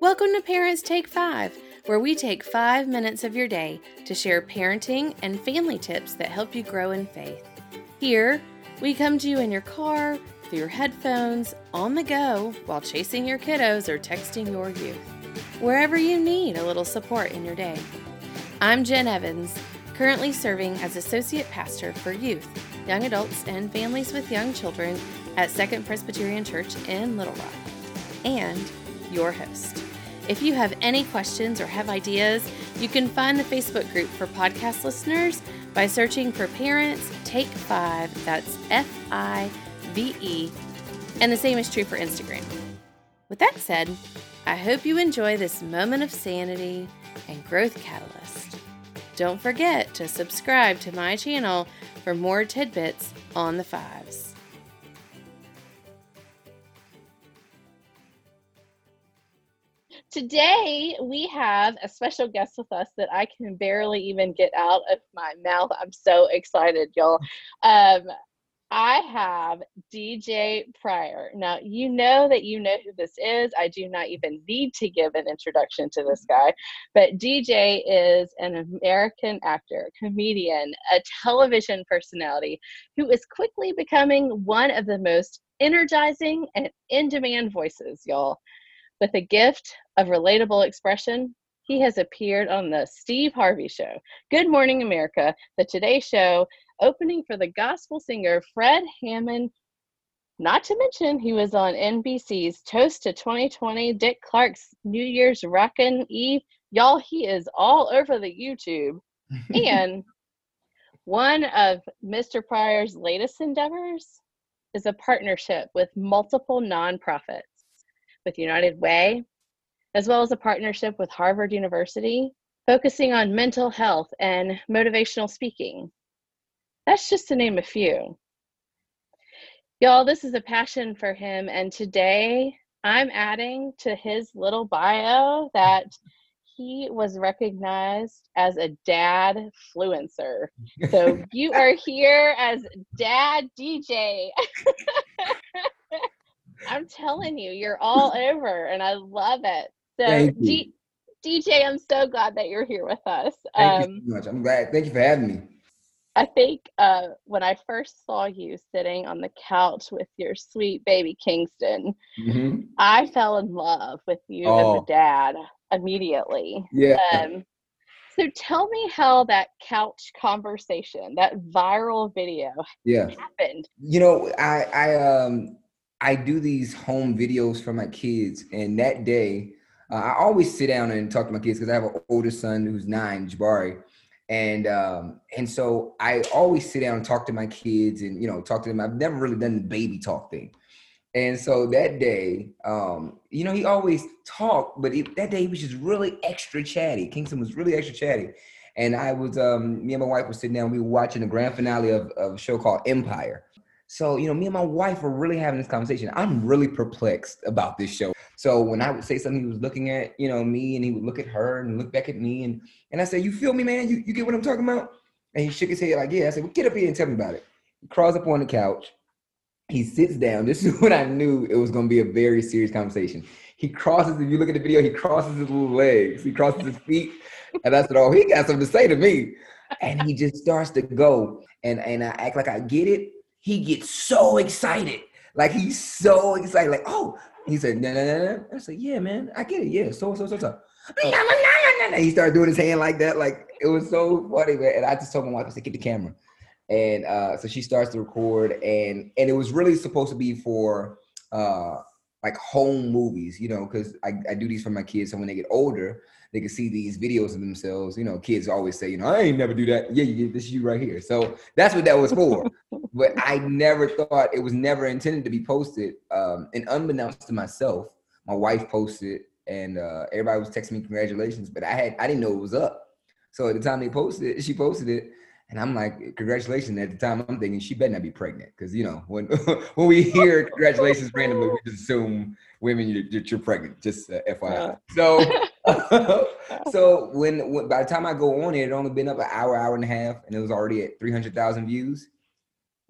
Welcome to Parents Take Five, where we take five minutes of your day to share parenting and family tips that help you grow in faith. Here, we come to you in your car, through your headphones, on the go, while chasing your kiddos or texting your youth. Wherever you need a little support in your day. I'm Jen Evans, currently serving as Associate Pastor for Youth, Young Adults, and Families with Young Children at Second Presbyterian Church in Little Rock, and your host. If you have any questions or have ideas, you can find the Facebook group for podcast listeners by searching for Parents Take Five. That's F I V E. And the same is true for Instagram. With that said, I hope you enjoy this moment of sanity and growth catalyst. Don't forget to subscribe to my channel for more tidbits on the fives. Today, we have a special guest with us that I can barely even get out of my mouth. I'm so excited, y'all. Um, I have DJ Pryor. Now, you know that you know who this is. I do not even need to give an introduction to this guy, but DJ is an American actor, comedian, a television personality who is quickly becoming one of the most energizing and in demand voices, y'all. With a gift of relatable expression, he has appeared on the Steve Harvey Show, Good Morning America, The Today Show, opening for the gospel singer Fred Hammond. Not to mention, he was on NBC's Toast to 2020, Dick Clark's New Year's Rockin' Eve. Y'all, he is all over the YouTube. and one of Mr. Pryor's latest endeavors is a partnership with multiple nonprofits, with United Way, as well as a partnership with Harvard University, focusing on mental health and motivational speaking. That's just to name a few. Y'all, this is a passion for him. And today I'm adding to his little bio that he was recognized as a dad fluencer. So you are here as dad DJ. I'm telling you, you're all over and I love it. So D- DJ, I'm so glad that you're here with us. Thank um, you so much. I'm glad. Thank you for having me. I think uh, when I first saw you sitting on the couch with your sweet baby Kingston, mm-hmm. I fell in love with you oh. as a dad immediately. Yeah. Um, so tell me how that couch conversation, that viral video, yeah. happened. You know, I I um I do these home videos for my kids, and that day uh, I always sit down and talk to my kids because I have an older son who's nine, Jabari and um, and so I always sit down and talk to my kids and you know talk to them. I've never really done the baby talk thing, and so that day, um, you know, he always talked, but it, that day he was just really extra chatty. Kingston was really extra chatty, and I was um, me and my wife were sitting down. We were watching the grand finale of, of a show called Empire. So you know, me and my wife were really having this conversation. I'm really perplexed about this show. So when I would say something, he was looking at, you know, me and he would look at her and look back at me. And, and I said, you feel me, man? You, you get what I'm talking about? And he shook his head like, yeah. I said, well, get up here and tell me about it. He crawls up on the couch. He sits down. This is when I knew it was going to be a very serious conversation. He crosses, if you look at the video, he crosses his little legs. He crosses his feet. And I said, oh, he got something to say to me. And he just starts to go. And, and I act like I get it. He gets so excited. Like he's so excited. Like, oh, he said, no, no, no, no. I said, yeah, man, I get it. Yeah, so, so, so, so. He started doing his hand like that. Like, it was so funny, man. And I just told my wife, I said, get the camera. And uh, so she starts to record. And and it was really supposed to be for uh, like home movies, you know, because I, I do these for my kids. So when they get older, they can see these videos of themselves. You know, kids always say, you know, I ain't never do that. Yeah, you, this is you right here. So that's what that was for. But I never thought it was never intended to be posted. Um, and unbeknownst to myself, my wife posted, and uh, everybody was texting me congratulations. But I had I didn't know it was up. So at the time they posted it, she posted it. And I'm like, congratulations. At the time, I'm thinking she better not be pregnant. Because, you know, when when we hear congratulations randomly, we just assume women, you're, you're pregnant, just uh, FYI. So so when, when, by the time I go on it, it only been up an hour, hour and a half, and it was already at three hundred thousand views.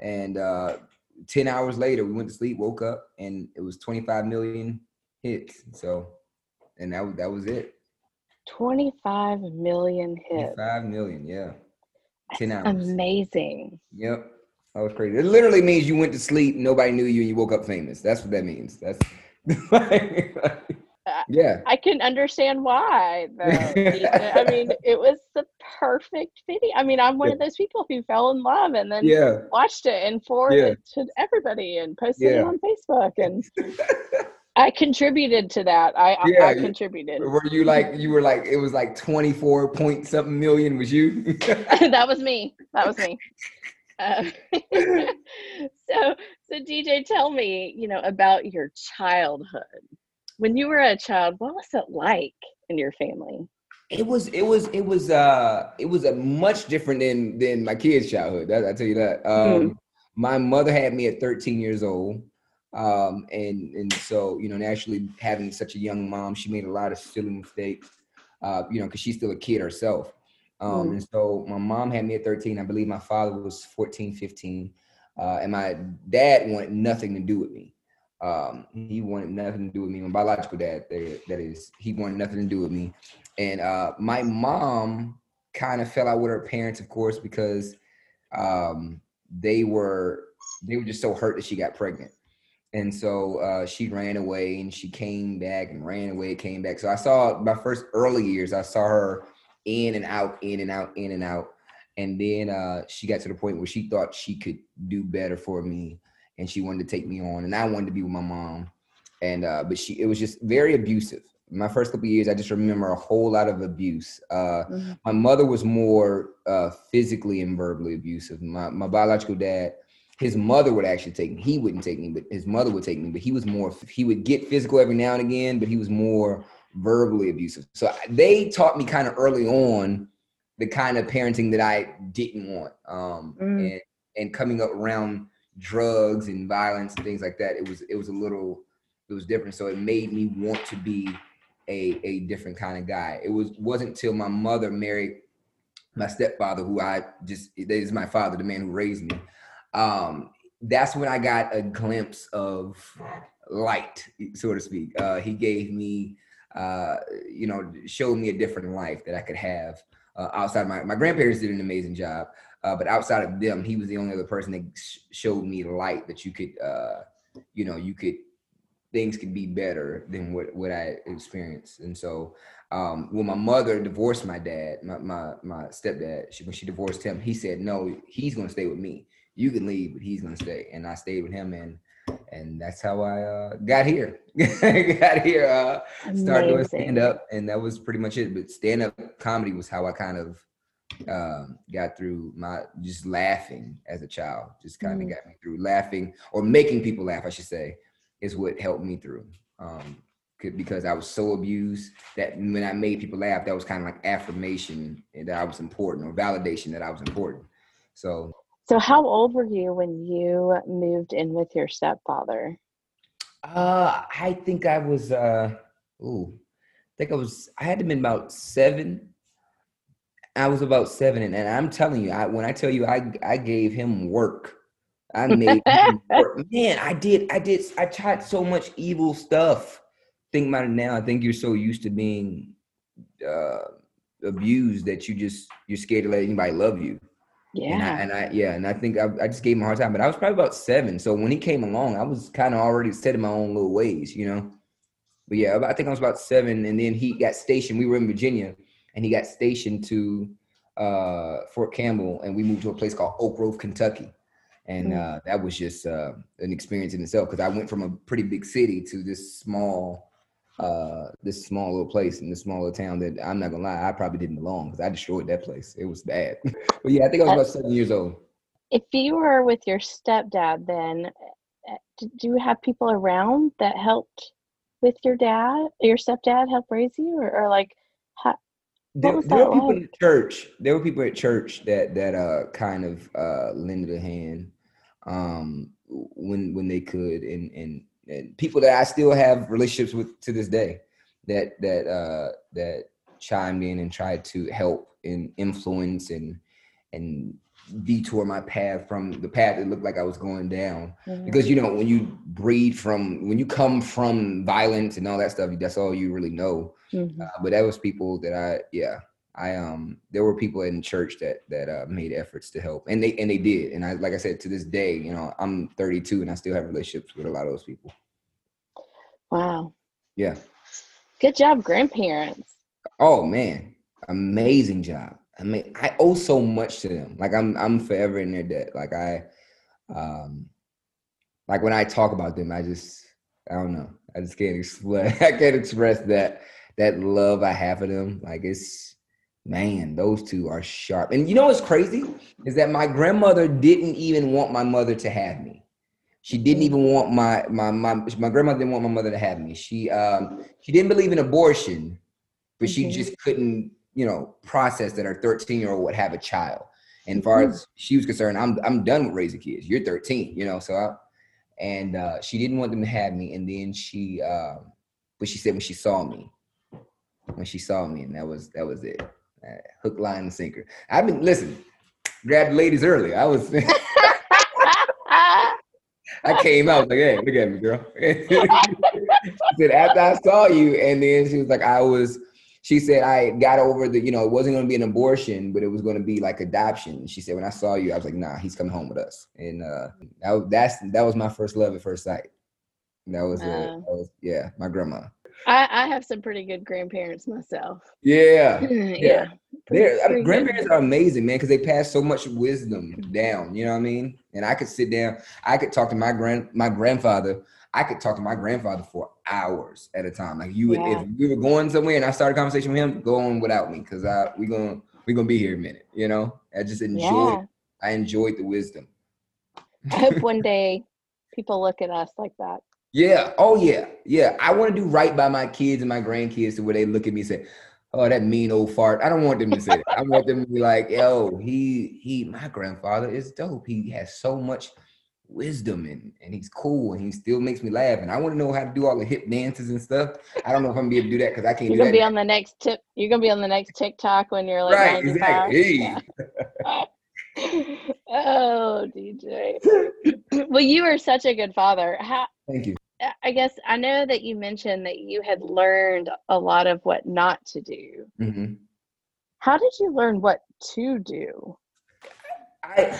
And uh, ten hours later, we went to sleep, woke up, and it was twenty five million hits. So and that that was it. 25 million hits. 5 million, yeah. 10 hours. Amazing. Yep. That was crazy. It literally means you went to sleep, nobody knew you, and you woke up famous. That's what that means. That's yeah. I can understand why. Though. I mean, it was the perfect video. I mean, I'm one of those people who fell in love and then yeah. watched it and forwarded yeah. it to everybody and posted yeah. it on Facebook and. I contributed to that. I yeah, I contributed. Were you like you were like it was like twenty four point something million was you? that was me. That was me. Uh, so so DJ, tell me, you know, about your childhood. When you were a child, what was it like in your family? It was it was it was uh it was a much different than than my kids' childhood. That, I tell you that. Um, mm. My mother had me at 13 years old. Um, and and so you know, naturally having such a young mom, she made a lot of silly mistakes. Uh, you know, because she's still a kid herself. Um, mm. And so my mom had me at 13. I believe my father was 14, 15. Uh, and my dad wanted nothing to do with me. Um, he wanted nothing to do with me. My biological dad, that is, he wanted nothing to do with me. And uh, my mom kind of fell out with her parents, of course, because um, they were they were just so hurt that she got pregnant. And so uh, she ran away and she came back and ran away, came back. So I saw my first early years, I saw her in and out, in and out, in and out. And then uh, she got to the point where she thought she could do better for me and she wanted to take me on. And I wanted to be with my mom. And uh, but she it was just very abusive. My first couple years, I just remember a whole lot of abuse. Uh, mm-hmm. My mother was more uh, physically and verbally abusive. My, my biological dad, his mother would actually take me. He wouldn't take me, but his mother would take me. But he was more. He would get physical every now and again, but he was more verbally abusive. So they taught me kind of early on the kind of parenting that I didn't want. Um, mm. and and coming up around drugs and violence and things like that, it was it was a little it was different. So it made me want to be a a different kind of guy. It was wasn't until my mother married my stepfather, who I just is my father, the man who raised me um, that's when I got a glimpse of light, so to speak. Uh, he gave me, uh, you know, showed me a different life that I could have uh, outside. My my grandparents did an amazing job, uh, but outside of them, he was the only other person that sh- showed me the light that you could, uh, you know, you could things could be better than what what I experienced. And so, um, when my mother divorced my dad, my my, my stepdad, she, when she divorced him, he said, "No, he's going to stay with me." you can leave, but he's gonna stay. And I stayed with him, and and that's how I uh, got here. got here, uh, started doing stand up, and that was pretty much it. But stand up comedy was how I kind of um, got through my just laughing as a child. Just kind of mm. got me through laughing or making people laugh, I should say, is what helped me through. Um, because I was so abused that when I made people laugh, that was kind of like affirmation that I was important or validation that I was important. So so, how old were you when you moved in with your stepfather? Uh, I think I was. Uh, ooh, I think I was. I had to been about seven. I was about seven, and, and I'm telling you, I when I tell you, I I gave him work. I made work. man. I did. I did. I tried so much evil stuff. Think about it now. I think you're so used to being uh, abused that you just you're scared to let anybody love you. Yeah. And I, and I, yeah, and I think I, I, just gave him a hard time, but I was probably about seven. So when he came along, I was kind of already set in my own little ways, you know. But yeah, I think I was about seven, and then he got stationed. We were in Virginia, and he got stationed to uh, Fort Campbell, and we moved to a place called Oak Grove, Kentucky, and mm. uh, that was just uh, an experience in itself because I went from a pretty big city to this small uh this small little place in this small little town that I'm not gonna lie, I probably didn't belong because I destroyed that place. It was bad. but yeah, I think I was about seven years old. If you were with your stepdad, then did you have people around that helped with your dad, your stepdad help raise you, or, or like how, there, there were people like? in church. There were people at church that that uh kind of uh lended a hand um when when they could and and and people that I still have relationships with to this day that that uh, that chimed in and tried to help and influence and and detour my path from the path that looked like I was going down. Mhm. Because you know, when you breed from when you come from violence and all that stuff, that's all you really know. Mhm. Uh, but that was people that I yeah. I um there were people in church that that uh, made efforts to help and they and they did and I like I said to this day you know I'm 32 and I still have relationships with a lot of those people Wow. yeah Good job, grandparents. Oh man, amazing job. I mean, I owe so much to them. Like I'm, I'm forever in their debt. Like I, um, like when I talk about them, I just, I don't know. I just can't express. I can't express that that love I have for them. Like it's, man, those two are sharp. And you know what's crazy is that my grandmother didn't even want my mother to have me. She didn't even want my my my my grandmother didn't want my mother to have me. She um she didn't believe in abortion, but she Mhm. just couldn't you know process that her 13 year old would have a child. And as far as she was concerned, I'm I'm done with raising kids. You're 13, you know. So I, and uh, she didn't want them to have me. And then she um but she said when she saw me, when she saw me, and that was that was it. Uh, hook, line, and sinker. I've been listen. Grab the ladies early. I was. I came out like, hey, look at me, girl. she said, after I saw you, and then she was like, I was, she said, I got over the, you know, it wasn't going to be an abortion, but it was going to be like adoption. She said, when I saw you, I was like, nah, he's coming home with us. And uh, that, was- that's, that was my first love at first sight. That was, uh, Wow. that was yeah, my grandma. I, I have some pretty good grandparents myself. Yeah. yeah. They're, I mean, grandparents are amazing, man, because they pass so much wisdom down. You know what I mean? And I could sit down, I could talk to my grand my grandfather. I could talk to my grandfather for hours at a time. Like you would, Yeah. if we were going somewhere and I started a conversation with him, go on without me, because I we gonna we gonna be here a minute. You know? I just enjoyed. Yeah. I enjoyed the wisdom. I hope one day people look at us like that. Yeah. Oh yeah. Yeah. I want to do right by my kids and my grandkids to where they look at me and say, "Oh, that mean old fart." I don't want them to say that. I want them to be like, "Yo, he he, my grandfather is dope. He has so much wisdom and and he's cool and he still makes me laugh. And I want to know how to do all the hip dances and stuff. I don't know if I'm gonna be able to do that because I can't You're gonna be on the next tip. You're gonna be on the next TikTok when you're like right. 95. Exactly. Yeah. Oh, DJ. well, you are such a good father. How Thank you. I guess I know that you mentioned that you had learned a lot of what not to do. Mhm. How did you learn what to do? I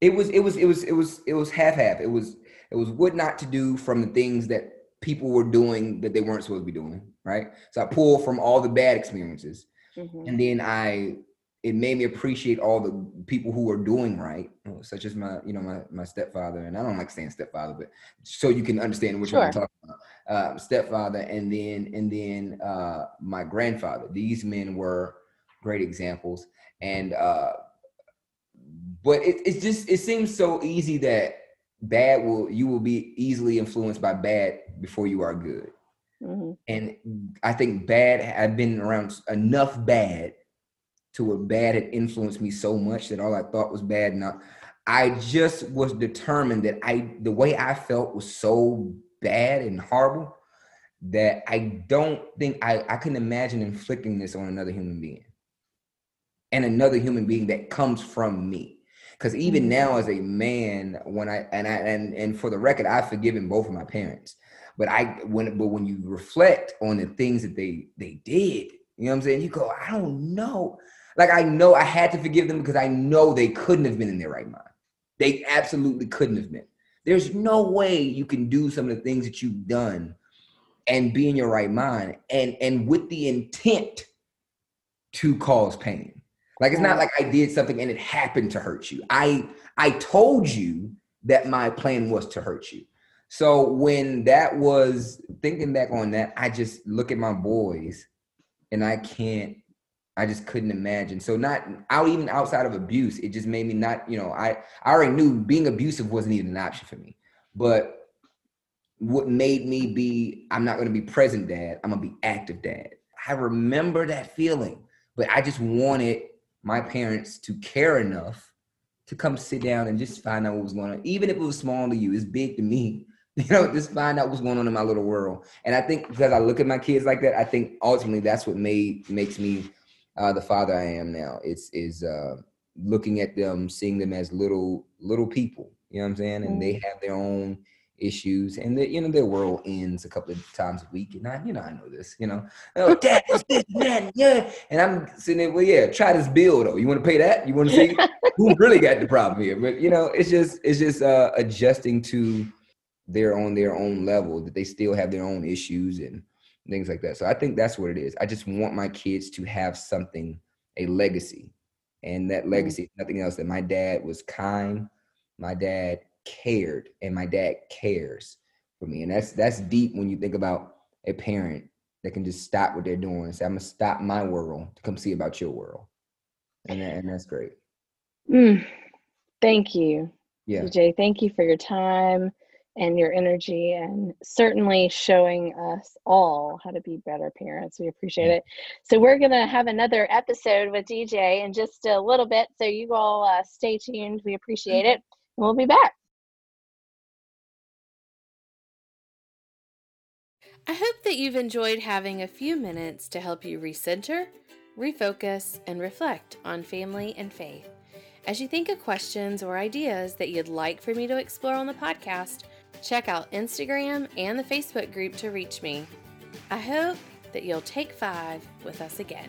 it was it was it was it was it was half half. It was it was what not to do from the things that people were doing that they weren't supposed to be doing, right? So I pulled from all the bad experiences Mhm. and then I it made me appreciate all the people who were doing right, such as my you know my my stepfather and I don't like saying stepfather, but so you can understand which one I'm talking about. Uh, stepfather and then and then uh, my grandfather. These men were great examples, and uh, but it, it's just it seems so easy that bad will you will be easily influenced by bad before you are good Mhm. and I think bad. I've been around enough bad to where bad had influenced me so much that all I thought was bad. Now, I just was determined that I the way I felt was so bad and horrible that I don't think I I couldn't imagine inflicting this on another human being and another human being that comes from me. Because even Mhm. now, as a man, when I and I and and for the record, I've forgiven both of my parents. But I when but when you reflect on the things that they they did, you know what I'm saying? You go, I don't know. Like I know I had to forgive them because I know they couldn't have been in their right mind. They absolutely couldn't have been. There's no way you can do some of the things that you've done and be in your right mind and and with the intent to cause pain. Like it's not like I did something and it happened to hurt you. I I told you that my plan was to hurt you. So when that was thinking back on that, I just look at my boys and I can't I just couldn't imagine. So not out even outside of abuse, it just made me not, you know, I I already knew being abusive wasn't even an option for me. But what made me be I'm not going to be present dad, I'm going to be active dad. I remember that feeling, but I just wanted my parents to care enough to come sit down and just find out what was going on. Even if it was small to you, it's big to me. You know, just find out what's going on in my little world. And I think because I look at my kids like that, I think ultimately that's what made makes me uh, the father I am now. It's is uh, looking at them, seeing them as little little people. You know what I'm saying? And they mm. have their own issues, and the, you know their world ends a couple of times a week. And I, you know, I know this. You know, oh, dad, this, man, yeah. And I'm sitting there, well, yeah, try this bill though. You want to pay that? You want to see who really got the problem here? But you know, it's just it's just uh, adjusting to their on their own level that they still have their own issues and things like that. So I think that's what it is. I just want my kids to have something, a legacy. And that mm. legacy is nothing else that my dad was kind, my dad cared, and my dad cares for me. And that's that's deep when you think about a parent that can just stop what they're doing and say, I'm gonna stop my world to come see about your world. And that, and that's great. Mm, thank you. Yeah. DJ, thank you for your time and your energy and certainly showing us all how to be better parents. We appreciate it. So, we're going to have another episode with DJ in just a little bit. So, you all uh, stay tuned. We appreciate it. And we'll be back. I hope that you've enjoyed having a few minutes to help you recenter, refocus, and reflect on family and faith. As you think of questions or ideas that you'd like for me to explore on the podcast, Check out Instagram and the Facebook group to reach me. I hope that you'll take five with us again.